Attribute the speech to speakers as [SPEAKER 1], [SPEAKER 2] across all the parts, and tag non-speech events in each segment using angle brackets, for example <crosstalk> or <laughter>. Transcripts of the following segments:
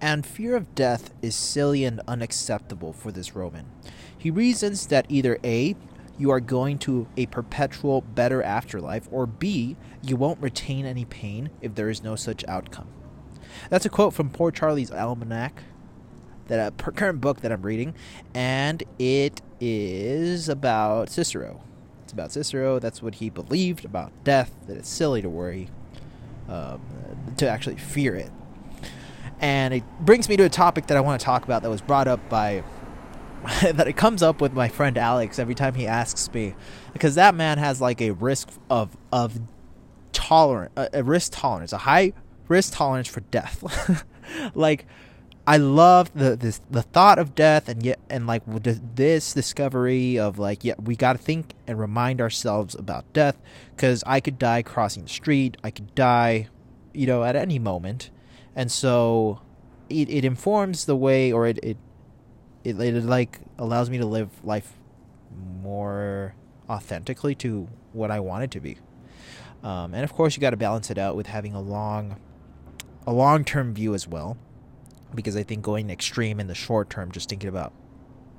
[SPEAKER 1] and fear of death is silly and unacceptable for this Roman. He reasons that either A, you are going to a perpetual better afterlife, or B, you won't retain any pain if there is no such outcome. That's a quote from Poor Charlie's Almanack, that a current book that I'm reading, and it is about Cicero. It's about Cicero. That's what he believed about death. That it's silly to worry, um, to actually fear it. And it brings me to a topic that I want to talk about that was brought up by <laughs> that it comes up with my friend Alex every time he asks me because that man has like a risk of of tolerant a, risk tolerance, a high risk tolerance for death. <laughs> like I love the this the thought of death and yet and like this discovery of like yeah we got to think and remind ourselves about death because I could die crossing the street I could die you know at any moment and so it, it informs the way or it, it it, it like allows me to live life more authentically to what I want it to be um, and of course you got to balance it out with having a long a long term view as well because I think going extreme in the short term, just thinking about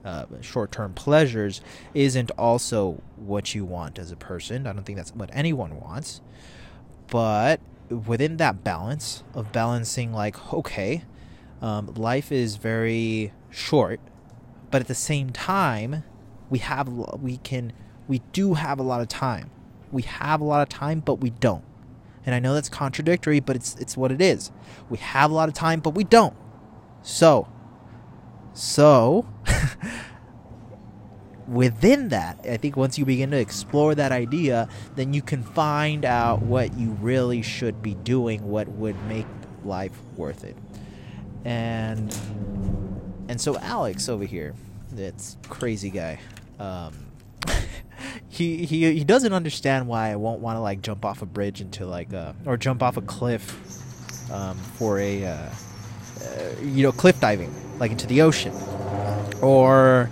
[SPEAKER 1] uh, short term pleasures, isn't also what you want as a person. I don't think that's what anyone wants. But within that balance of balancing, like, okay, um, life is very short, but at the same time, we have, we can, we do have a lot of time. We have a lot of time, but we don't. And I know that's contradictory, but it's it's what it is. We have a lot of time, but we don't. So, so within that, I think once you begin to explore that idea, then you can find out what you really should be doing, what would make life worth it. And and so Alex over here, that's crazy guy. Um, <laughs> he he he doesn't understand why I won't want to like jump off a bridge into like uh or jump off a cliff um, for a uh, uh, you know, cliff diving, like into the ocean, or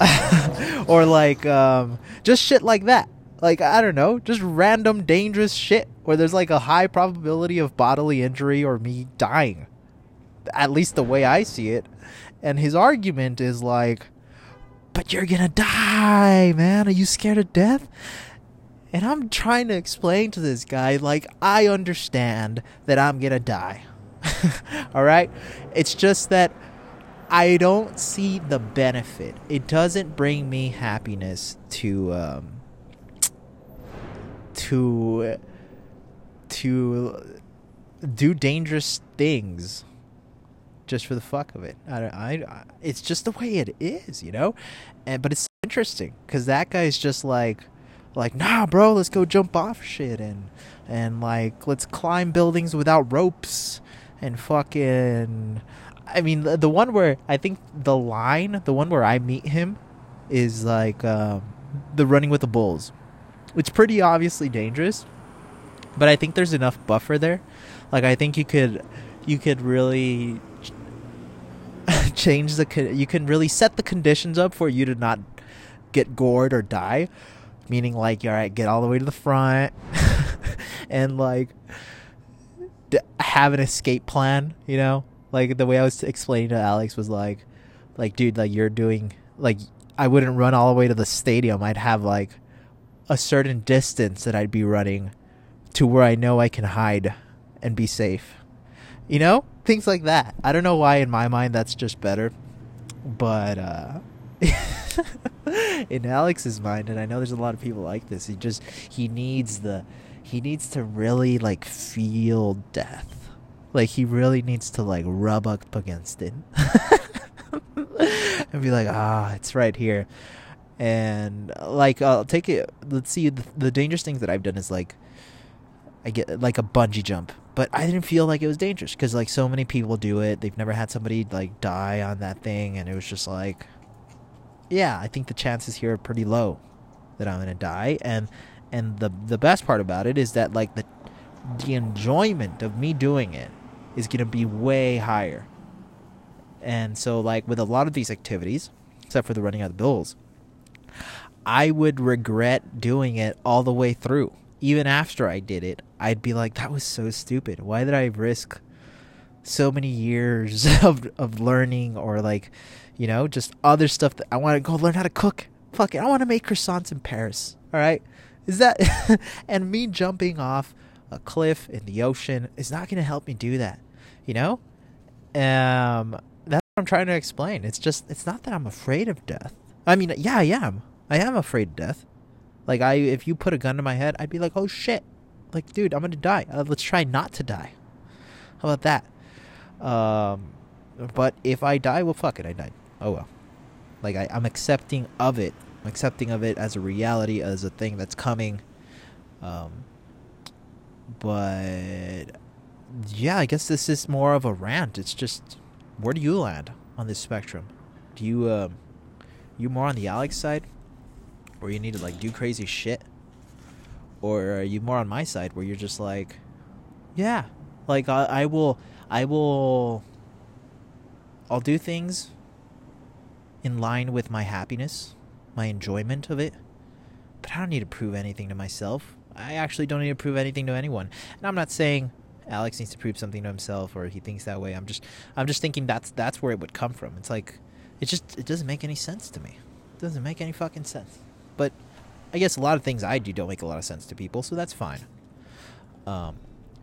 [SPEAKER 1] <laughs> or like um, just shit like that. Like I don't know, just random dangerous shit where there's like a high probability of bodily injury or me dying. At least the way I see it. And his argument is like, but you're gonna die, man. Are you scared of death? And I'm trying to explain to this guy, like, I understand that I'm gonna die. <laughs> All right? It's just that I don't see the benefit. It doesn't bring me happiness to um to to do dangerous things just for the fuck of it. I, I, it's just the way it is, you know. And but it's interesting because that guy's just like, like, nah, bro, let's go jump off shit and and like let's climb buildings without ropes and fucking. I mean, the, the one where I think the line, the one where I meet him, is like um, the running with the bulls. It's pretty obviously dangerous, but I think there's enough buffer there. Like I think you could, you could really <laughs> change the. You can really set the conditions up for you to not get gored or die. Meaning, like, all right, get all the way to the front, <laughs> and like have an escape plan, you know? Like the way I was explaining to Alex was like like dude, like you're doing like I wouldn't run all the way to the stadium. I'd have like a certain distance that I'd be running to where I know I can hide and be safe. You know? Things like that. I don't know why in my mind that's just better. But uh <laughs> in Alex's mind and I know there's a lot of people like this, he just he needs the he needs to really like feel death. Like he really needs to like rub up against it <laughs> and be like, ah, it's right here. And like, I'll take it. Let's see. The, the dangerous things that I've done is like, I get like a bungee jump, but I didn't feel like it was dangerous because like so many people do it. They've never had somebody like die on that thing, and it was just like, yeah, I think the chances here are pretty low that I'm gonna die, and and the the best part about it is that like the the enjoyment of me doing it is going to be way higher. And so like with a lot of these activities, except for the running out of bills, I would regret doing it all the way through. Even after I did it, I'd be like that was so stupid. Why did I risk so many years <laughs> of of learning or like, you know, just other stuff that I want to go learn how to cook. Fuck it, I want to make croissants in Paris. All right, is that <laughs> and me jumping off a cliff in the ocean is not going to help me do that. You know, um, that's what I'm trying to explain. It's just it's not that I'm afraid of death. I mean, yeah, I am. I am afraid of death. Like I, if you put a gun to my head, I'd be like, oh shit, like dude, I'm gonna die. Uh, let's try not to die. How about that? Um, but if I die, well, fuck it, I died. Oh well. Like I, I'm accepting of it. I'm accepting of it as a reality, as a thing that's coming. Um, but yeah, I guess this is more of a rant. It's just, where do you land on this spectrum? Do you, um, you more on the Alex side? where you need to like do crazy shit or are you more on my side where you're just like yeah like I, I will i will i'll do things in line with my happiness my enjoyment of it but i don't need to prove anything to myself i actually don't need to prove anything to anyone and i'm not saying alex needs to prove something to himself or he thinks that way i'm just i'm just thinking that's that's where it would come from it's like it just it doesn't make any sense to me it doesn't make any fucking sense but I guess a lot of things I do don't make a lot of sense to people, so that's fine. Um,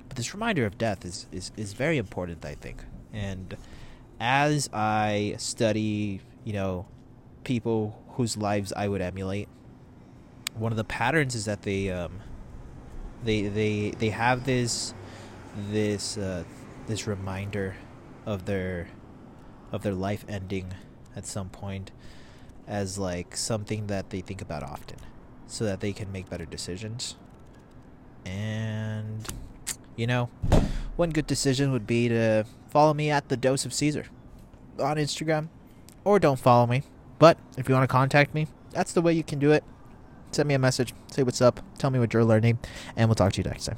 [SPEAKER 1] but this reminder of death is, is, is very important, I think. And as I study, you know, people whose lives I would emulate, one of the patterns is that they um, they they they have this this uh, this reminder of their of their life ending at some point as like something that they think about often so that they can make better decisions. And you know, one good decision would be to follow me at the dose of Caesar on Instagram or don't follow me. But if you want to contact me, that's the way you can do it. Send me a message, say what's up, tell me what you're learning, and we'll talk to you next time.